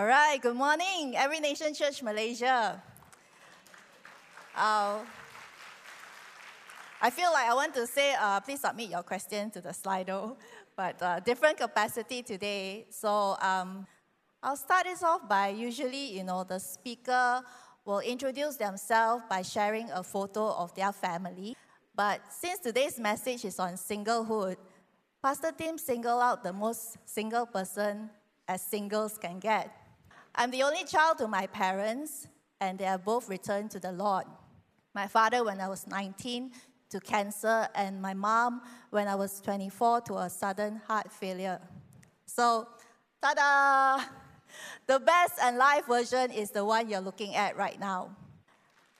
All right, good morning, Every Nation Church Malaysia. Uh, I feel like I want to say, uh, please submit your question to the Slido, but uh, different capacity today. So um, I'll start this off by usually, you know, the speaker will introduce themselves by sharing a photo of their family. But since today's message is on singlehood, Pastor Tim singled out the most single person as singles can get. I'm the only child to my parents, and they are both returned to the Lord. My father, when I was 19, to cancer, and my mom, when I was 24, to a sudden heart failure. So, ta da! The best and live version is the one you're looking at right now.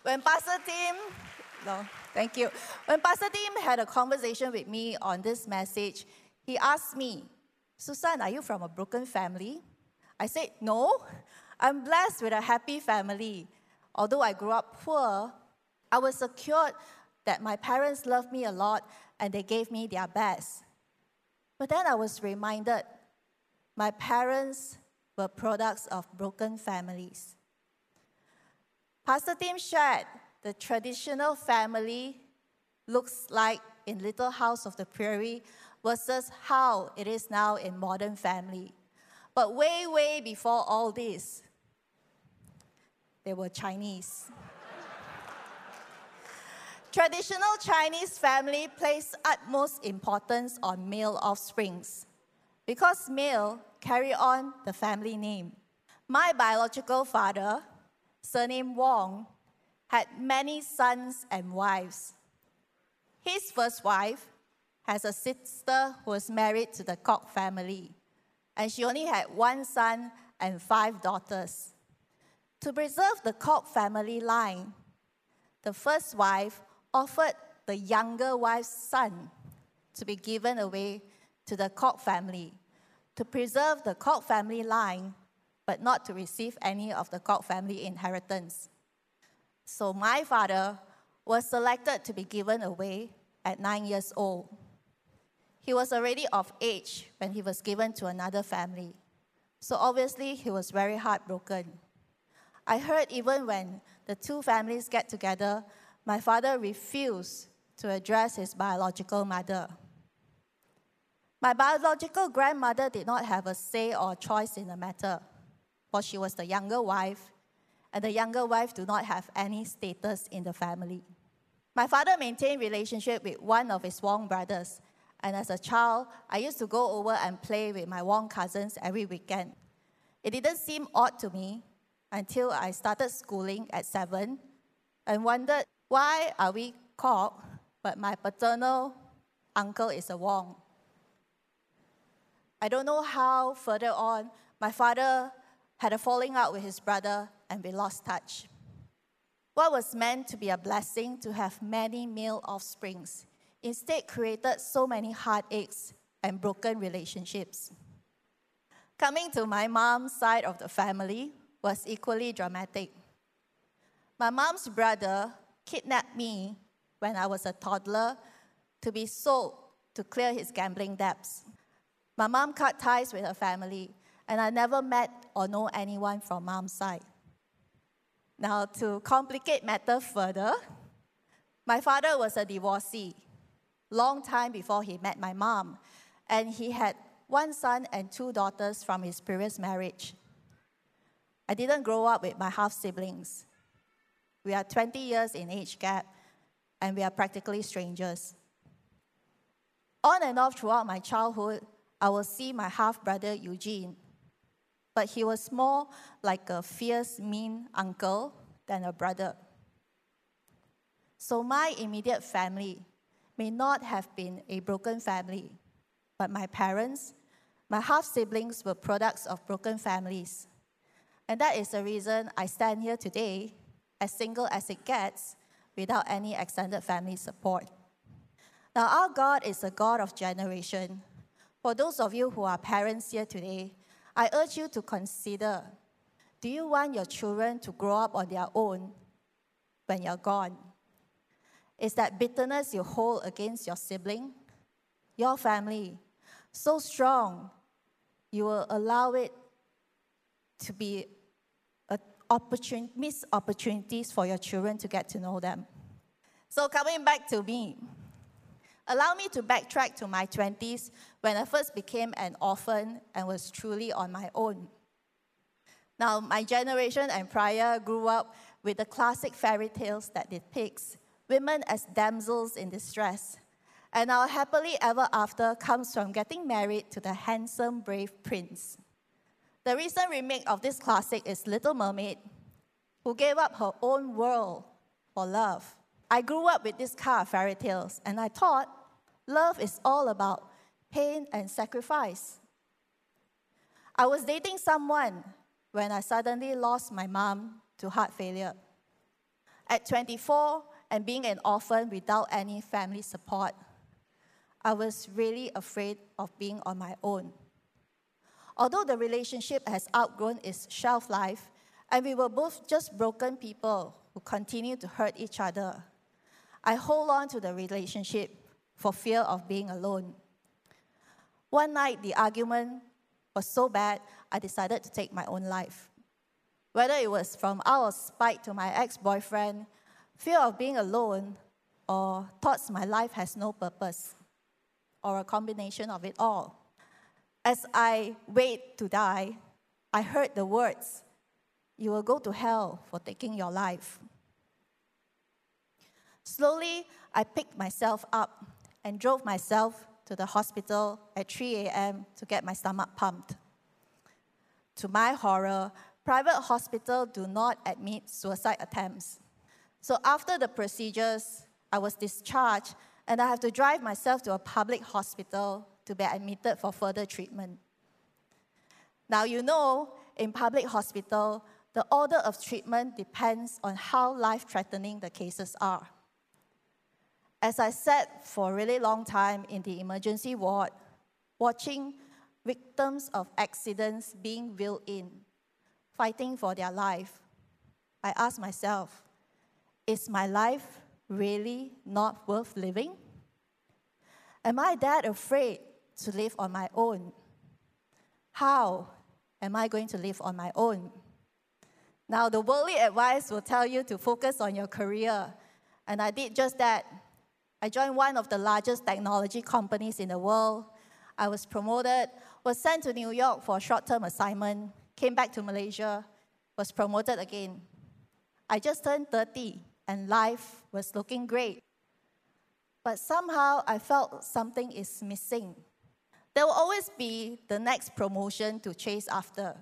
When Pastor Tim, no, thank you. When Pastor Tim had a conversation with me on this message, he asked me, Susan, are you from a broken family? I said, No, I'm blessed with a happy family. Although I grew up poor, I was secured that my parents loved me a lot and they gave me their best. But then I was reminded my parents were products of broken families. Pastor Tim shared the traditional family looks like in Little House of the Prairie versus how it is now in modern family. But way, way before all this, they were Chinese. Traditional Chinese family place utmost importance on male offsprings because male carry on the family name. My biological father, surname Wong, had many sons and wives. His first wife has a sister who was married to the Kok family and she only had one son and five daughters. To preserve the Kok family line, the first wife offered the younger wife's son to be given away to the Kok family to preserve the Kok family line, but not to receive any of the Kok family inheritance. So my father was selected to be given away at nine years old. He was already of age when he was given to another family. So obviously, he was very heartbroken. I heard even when the two families get together, my father refused to address his biological mother. My biological grandmother did not have a say or choice in the matter, for she was the younger wife, and the younger wife do not have any status in the family. My father maintained relationship with one of his Wong brothers, and as a child, I used to go over and play with my Wong cousins every weekend. It didn't seem odd to me until I started schooling at seven and wondered why are we called, but my paternal uncle is a Wong. I don't know how further on my father had a falling out with his brother and we lost touch. What was meant to be a blessing to have many male offsprings instead created so many heartaches and broken relationships. Coming to my mom's side of the family was equally dramatic. My mom's brother kidnapped me when I was a toddler to be sold to clear his gambling debts. My mom cut ties with her family, and I never met or know anyone from mom's side. Now, to complicate matters further, my father was a divorcee long time before he met my mom. And he had one son and two daughters from his previous marriage. I didn't grow up with my half siblings. We are 20 years in age gap, and we are practically strangers. On and off throughout my childhood, I will see my half brother Eugene, but he was more like a fierce, mean uncle than a brother. So, my immediate family may not have been a broken family, but my parents, my half siblings were products of broken families. And that is the reason I stand here today, as single as it gets, without any extended family support. Now, our God is a God of generation. For those of you who are parents here today, I urge you to consider do you want your children to grow up on their own when you're gone? is that bitterness you hold against your sibling, your family, so strong, you will allow it to be opportun- miss opportunities for your children to get to know them. So, coming back to me, allow me to backtrack to my 20s when I first became an orphan and was truly on my own. Now, my generation and prior grew up with the classic fairy tales that depicts women as damsels in distress. And our happily ever after comes from getting married to the handsome, brave prince. The recent remake of this classic is Little Mermaid, who gave up her own world for love. I grew up with this kind of fairy tales, and I thought love is all about pain and sacrifice. I was dating someone when I suddenly lost my mom to heart failure. At 24 and being an orphan without any family support, I was really afraid of being on my own. Although the relationship has outgrown its shelf life, and we were both just broken people who continue to hurt each other, I hold on to the relationship for fear of being alone. One night, the argument was so bad, I decided to take my own life. Whether it was from out of spite to my ex boyfriend, fear of being alone, or thoughts my life has no purpose, or a combination of it all. As I wait to die, I heard the words, You will go to hell for taking your life. Slowly, I picked myself up and drove myself to the hospital at 3 a.m. to get my stomach pumped. To my horror, private hospitals do not admit suicide attempts. So after the procedures, I was discharged and I have to drive myself to a public hospital to be admitted for further treatment. Now you know, in public hospital, the order of treatment depends on how life-threatening the cases are. As I sat for a really long time in the emergency ward, watching victims of accidents being wheeled in, fighting for their life, I asked myself, is my life really not worth living? Am I that afraid to live on my own? How am I going to live on my own? Now, the worldly advice will tell you to focus on your career, and I did just that. I joined one of the largest technology companies in the world. I was promoted, was sent to New York for a short term assignment, came back to Malaysia, was promoted again. I just turned 30 and life was looking great. But somehow I felt something is missing. There will always be the next promotion to chase after,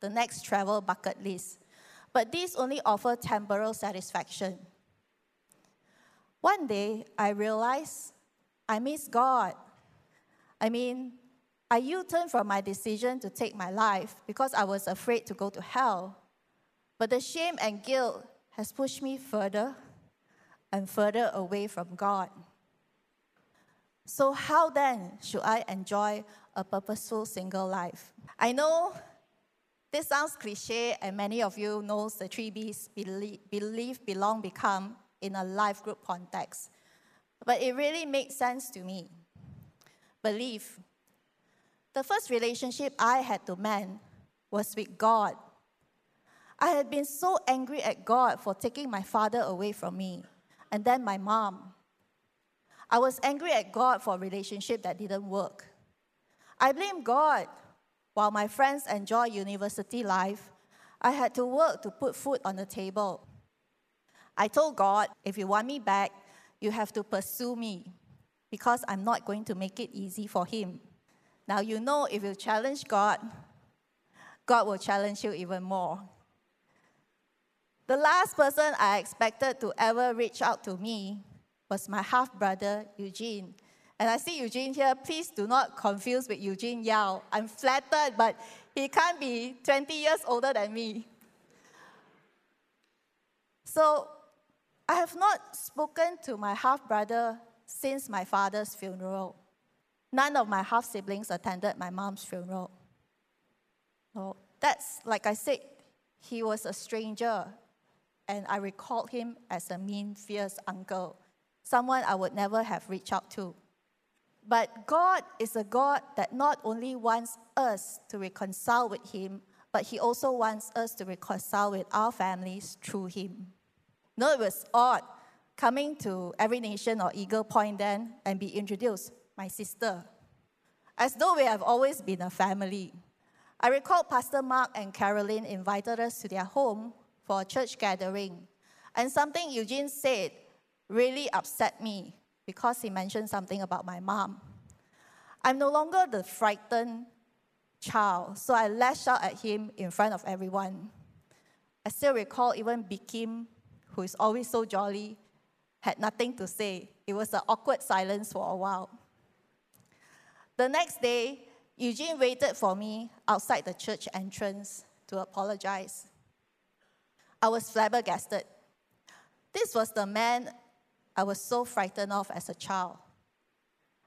the next travel bucket list. But these only offer temporal satisfaction. One day, I realized I miss God. I mean, I U turned from my decision to take my life because I was afraid to go to hell. But the shame and guilt has pushed me further and further away from God. So, how then should I enjoy a purposeful single life? I know this sounds cliche, and many of you know the three B's believe, believe belong, become in a life group context. But it really makes sense to me. Believe. The first relationship I had to mend was with God. I had been so angry at God for taking my father away from me, and then my mom. I was angry at God for a relationship that didn't work. I blamed God. While my friends enjoy university life, I had to work to put food on the table. I told God, if you want me back, you have to pursue me because I'm not going to make it easy for Him. Now, you know, if you challenge God, God will challenge you even more. The last person I expected to ever reach out to me was my half brother, Eugene. And I see Eugene here. Please do not confuse with Eugene Yao. I'm flattered, but he can't be 20 years older than me. So I have not spoken to my half brother since my father's funeral. None of my half siblings attended my mom's funeral. Oh, that's like I said, he was a stranger, and I recalled him as a mean, fierce uncle, someone I would never have reached out to. But God is a God that not only wants us to reconcile with Him, but He also wants us to reconcile with our families through Him. No, it was odd coming to Every Nation or Eagle Point then and be introduced, my sister, as though we have always been a family. I recall Pastor Mark and Caroline invited us to their home for a church gathering, and something Eugene said really upset me because he mentioned something about my mom. I'm no longer the frightened child, so I lashed out at him in front of everyone. I still recall even Bikim, who is always so jolly, had nothing to say. It was an awkward silence for a while. The next day, Eugene waited for me outside the church entrance to apologize. I was flabbergasted. This was the man I was so frightened of as a child.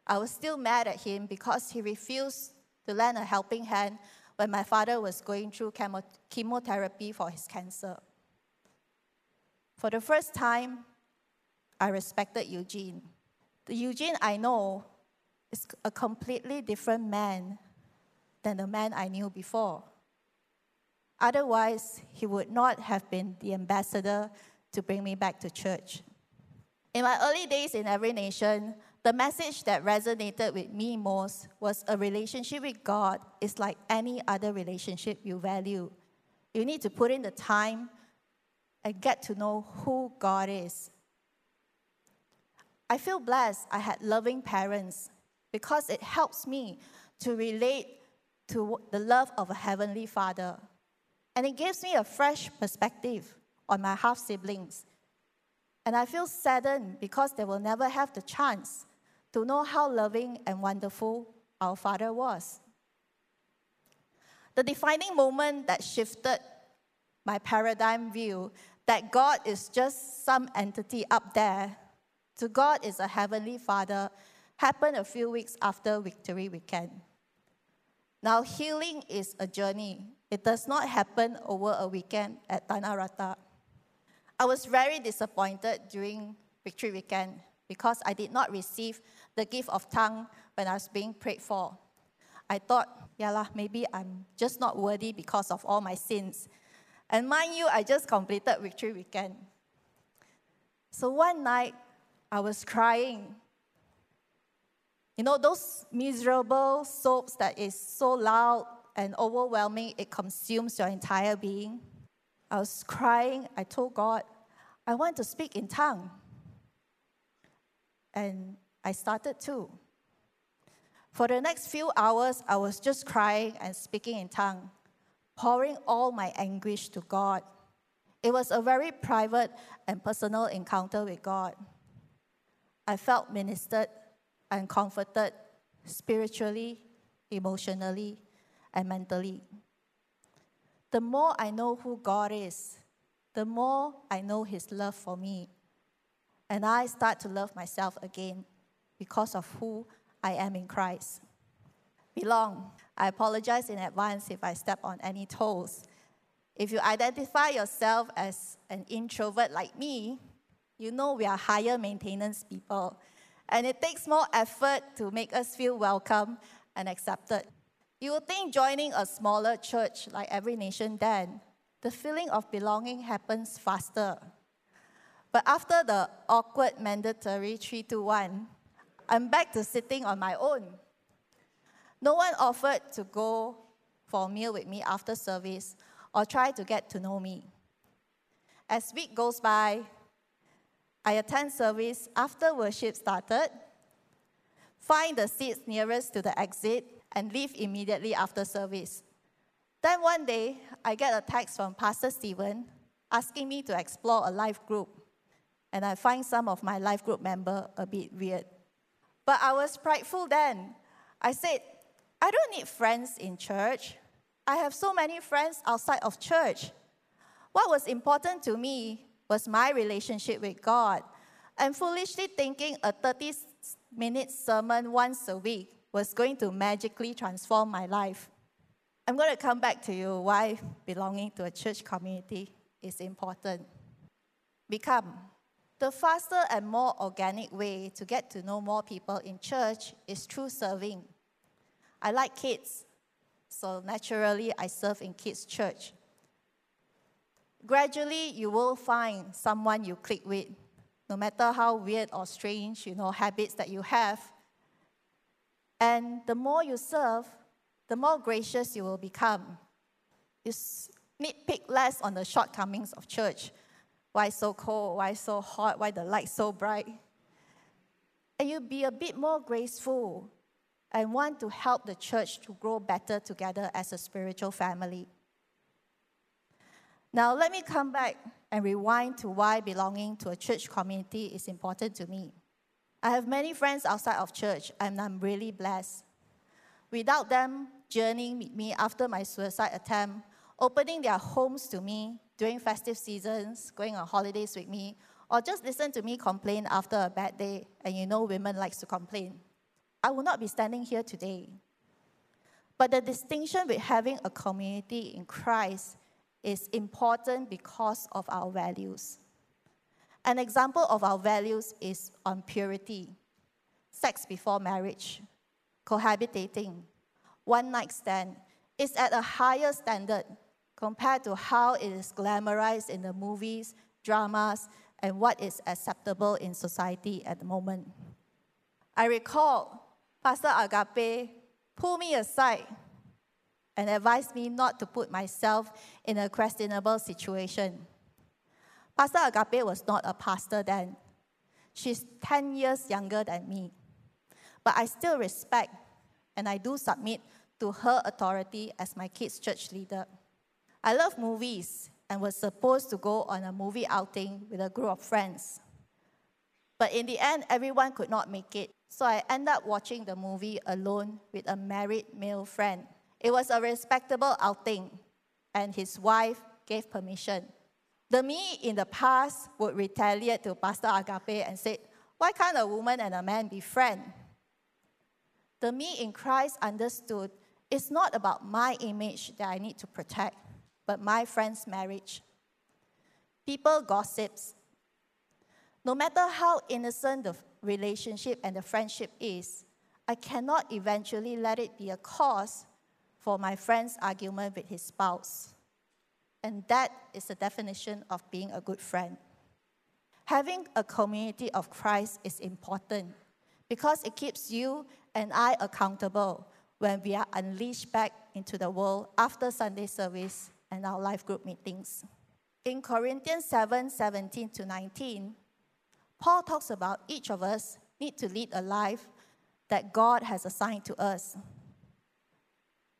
I was still mad at him because he refused to lend a helping hand when my father was going through chemo- chemotherapy for his cancer. For the first time, I respected Eugene. The Eugene I know is a completely different man than the man I knew before. Otherwise, he would not have been the ambassador to bring me back to church. In my early days in Every Nation, the message that resonated with me most was a relationship with God is like any other relationship you value. You need to put in the time and get to know who God is. I feel blessed I had loving parents because it helps me to relate to the love of a heavenly father. And it gives me a fresh perspective on my half siblings and I feel saddened because they will never have the chance to know how loving and wonderful our Father was. The defining moment that shifted my paradigm view that God is just some entity up there to God is a heavenly Father happened a few weeks after Victory Weekend. Now, healing is a journey. It does not happen over a weekend at Tanah Rata. I was very disappointed during Victory Weekend because I did not receive the gift of tongue when I was being prayed for. I thought, yeah, lah, maybe I'm just not worthy because of all my sins. And mind you, I just completed Victory Weekend. So one night, I was crying. You know, those miserable soaps that is so loud and overwhelming, it consumes your entire being. I was crying. I told God, I want to speak in tongue. And I started to. For the next few hours, I was just crying and speaking in tongue, pouring all my anguish to God. It was a very private and personal encounter with God. I felt ministered and comforted spiritually, emotionally, and mentally the more I know who God is, the more I know His love for me. And I start to love myself again because of who I am in Christ. Belong. I apologize in advance if I step on any toes. If you identify yourself as an introvert like me, you know we are higher maintenance people. And it takes more effort to make us feel welcome and accepted. You would think joining a smaller church like Every Nation then, the feeling of belonging happens faster. But after the awkward mandatory 3 to 1, I'm back to sitting on my own. No one offered to go for a meal with me after service or try to get to know me. As week goes by, I attend service after worship started, find the seats nearest to the exit, and leave immediately after service. Then one day, I get a text from Pastor Stephen asking me to explore a life group. And I find some of my life group member a bit weird. But I was prideful then. I said, I don't need friends in church. I have so many friends outside of church. What was important to me was my relationship with God. And foolishly thinking a 30 minute sermon once a week was going to magically transform my life. I'm going to come back to you why belonging to a church community is important. Become. The faster and more organic way to get to know more people in church is through serving. I like kids. So naturally, I serve in kids' church. Gradually, you will find someone you click with, no matter how weird or strange, you know, habits that you have. And the more you serve, the more gracious you will become. You nitpick less on the shortcomings of church. Why so cold? Why so hot? Why the light so bright? And you be a bit more graceful and want to help the church to grow better together as a spiritual family. Now, let me come back and rewind to why belonging to a church community is important to me. I have many friends outside of church, and I'm really blessed. Without them journeying with me after my suicide attempt, opening their homes to me during festive seasons, going on holidays with me, or just listen to me complain after a bad day, and you know women likes to complain. I will not be standing here today. But the distinction with having a community in Christ is important because of our values. An example of our values is on purity, sex before marriage, cohabitating, one night stand is at a higher standard compared to how it is glamorized in the movies, dramas, and what is acceptable in society at the moment. I recall Pastor Agape pulled me aside and advised me not to put myself in a questionable situation. Pastor Agape was not a pastor then. She's 10 years younger than me. But I still respect and I do submit to her authority as my kids' church leader. I love movies and was supposed to go on a movie outing with a group of friends. But in the end, everyone could not make it. So I ended up watching the movie alone with a married male friend. It was a respectable outing, and his wife gave permission. The me in the past would retaliate to Pastor Agape and said, Why can't a woman and a man be friends? The me in Christ understood it's not about my image that I need to protect, but my friend's marriage. People gossips. No matter how innocent the relationship and the friendship is, I cannot eventually let it be a cause for my friend's argument with his spouse. And that is the definition of being a good friend. Having a community of Christ is important because it keeps you and I accountable when we are unleashed back into the world after Sunday service and our life group meetings. In Corinthians 7 17 to 19, Paul talks about each of us need to lead a life that God has assigned to us.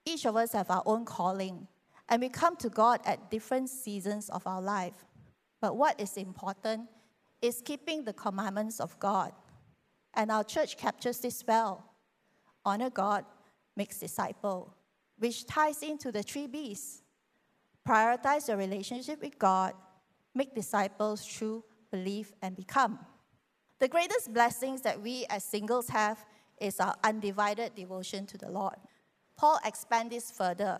Each of us have our own calling, and we come to God at different seasons of our life. But what is important is keeping the commandments of God. And our church captures this well honor God, makes disciple, which ties into the three B's. Prioritize your relationship with God, make disciples through believe and become. The greatest blessings that we as singles have is our undivided devotion to the Lord. Paul expands this further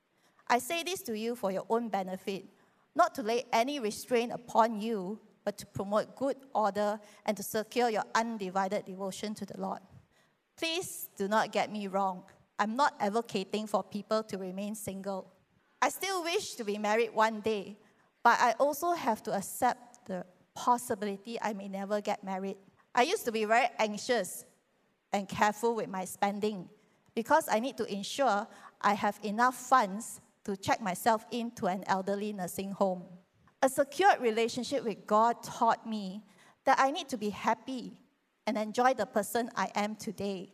I say this to you for your own benefit, not to lay any restraint upon you, but to promote good order and to secure your undivided devotion to the Lord. Please do not get me wrong. I'm not advocating for people to remain single. I still wish to be married one day, but I also have to accept the possibility I may never get married. I used to be very anxious and careful with my spending because I need to ensure I have enough funds to check myself into an elderly nursing home. A secure relationship with God taught me that I need to be happy and enjoy the person I am today.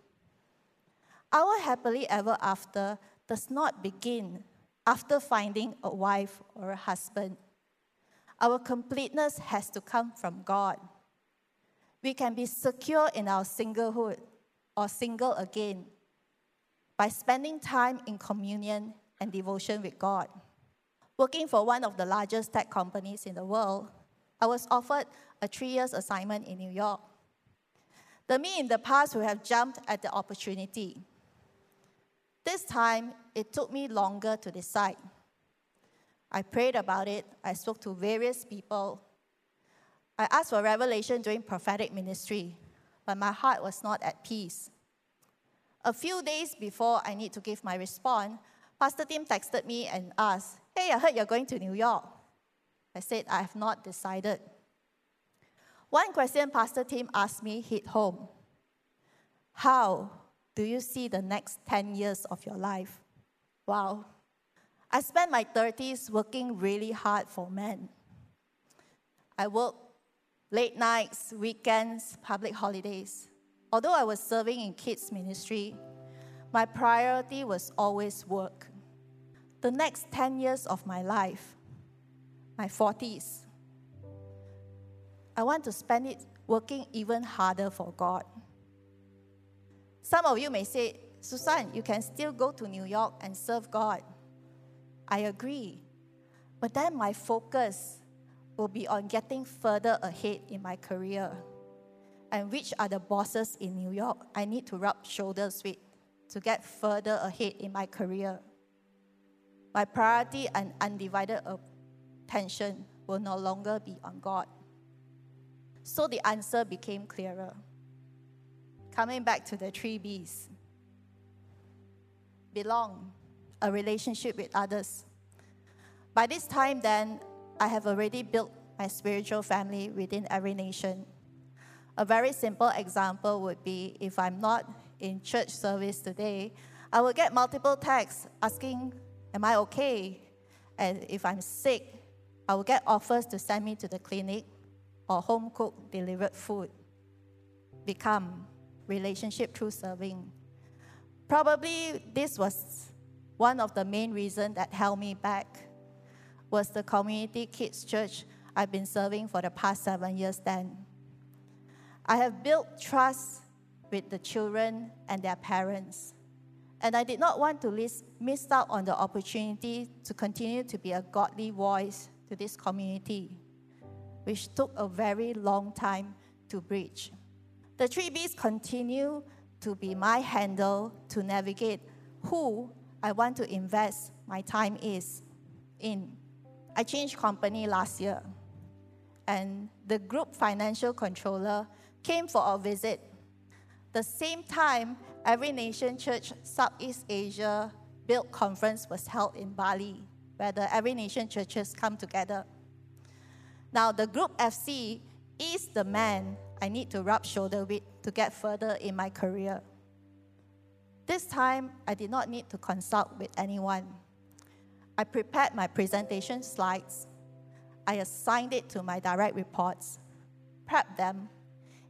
Our happily ever after does not begin after finding a wife or a husband. Our completeness has to come from God. We can be secure in our singlehood or single again by spending time in communion and devotion with God. working for one of the largest tech companies in the world, I was offered a three years assignment in New York. The me in the past would have jumped at the opportunity. This time, it took me longer to decide. I prayed about it, I spoke to various people. I asked for revelation during prophetic ministry, but my heart was not at peace. A few days before I need to give my response, Pastor Tim texted me and asked, Hey, I heard you're going to New York. I said, I have not decided. One question Pastor Tim asked me hit home How do you see the next 10 years of your life? Wow. I spent my 30s working really hard for men. I worked late nights, weekends, public holidays. Although I was serving in kids' ministry, my priority was always work. The next 10 years of my life, my 40s, I want to spend it working even harder for God. Some of you may say, Susan, you can still go to New York and serve God. I agree. But then my focus will be on getting further ahead in my career. And which are the bosses in New York I need to rub shoulders with to get further ahead in my career? My priority and undivided attention will no longer be on God. So the answer became clearer. Coming back to the three B's belong, a relationship with others. By this time, then, I have already built my spiritual family within every nation. A very simple example would be if I'm not in church service today, I will get multiple texts asking, Am I okay? And if I'm sick, I will get offers to send me to the clinic or home cooked delivered food. Become relationship through serving. Probably this was one of the main reasons that held me back was the community kids church I've been serving for the past seven years then. I have built trust with the children and their parents. And I did not want to miss out on the opportunity to continue to be a godly voice to this community, which took a very long time to bridge. The three B's continue to be my handle to navigate who I want to invest my time is in. I changed company last year, and the group financial controller came for a visit. The same time, every nation church Southeast Asia build conference was held in Bali, where the every nation churches come together. Now, the group FC is the man I need to rub shoulder with to get further in my career. This time, I did not need to consult with anyone. I prepared my presentation slides. I assigned it to my direct reports, prepped them,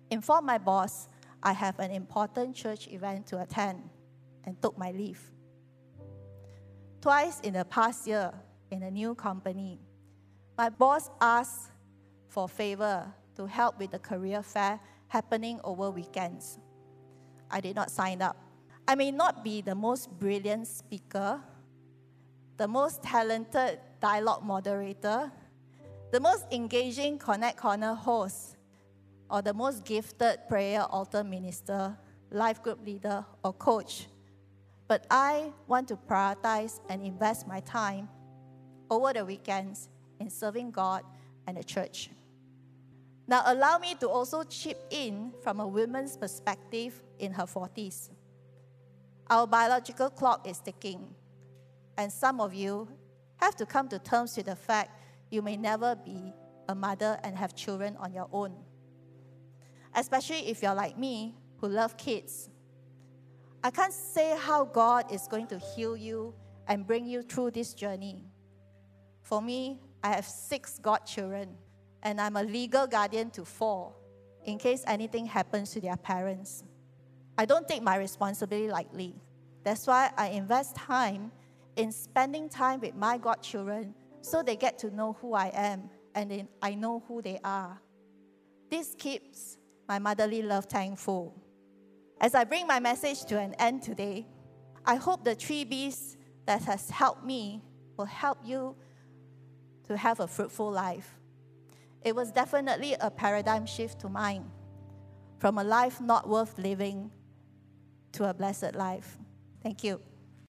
informed my boss I have an important church event to attend, and took my leave. Twice in the past year, in a new company, my boss asked for favor to help with the career fair happening over weekends. I did not sign up. I may not be the most brilliant speaker, the most talented dialogue moderator, the most engaging Connect Corner host, or the most gifted prayer altar minister, life group leader, or coach. But I want to prioritize and invest my time over the weekends in serving God and the church. Now, allow me to also chip in from a woman's perspective in her 40s. Our biological clock is ticking, and some of you have to come to terms with the fact you may never be a mother and have children on your own. Especially if you're like me, who love kids. I can't say how God is going to heal you and bring you through this journey. For me, I have six godchildren, and I'm a legal guardian to four in case anything happens to their parents. I don't take my responsibility lightly. That's why I invest time in spending time with my godchildren so they get to know who I am and I know who they are. This keeps my motherly love thankful. As I bring my message to an end today, I hope the three B's that has helped me will help you to have a fruitful life. It was definitely a paradigm shift to mine from a life not worth living to a blessed life. Thank you.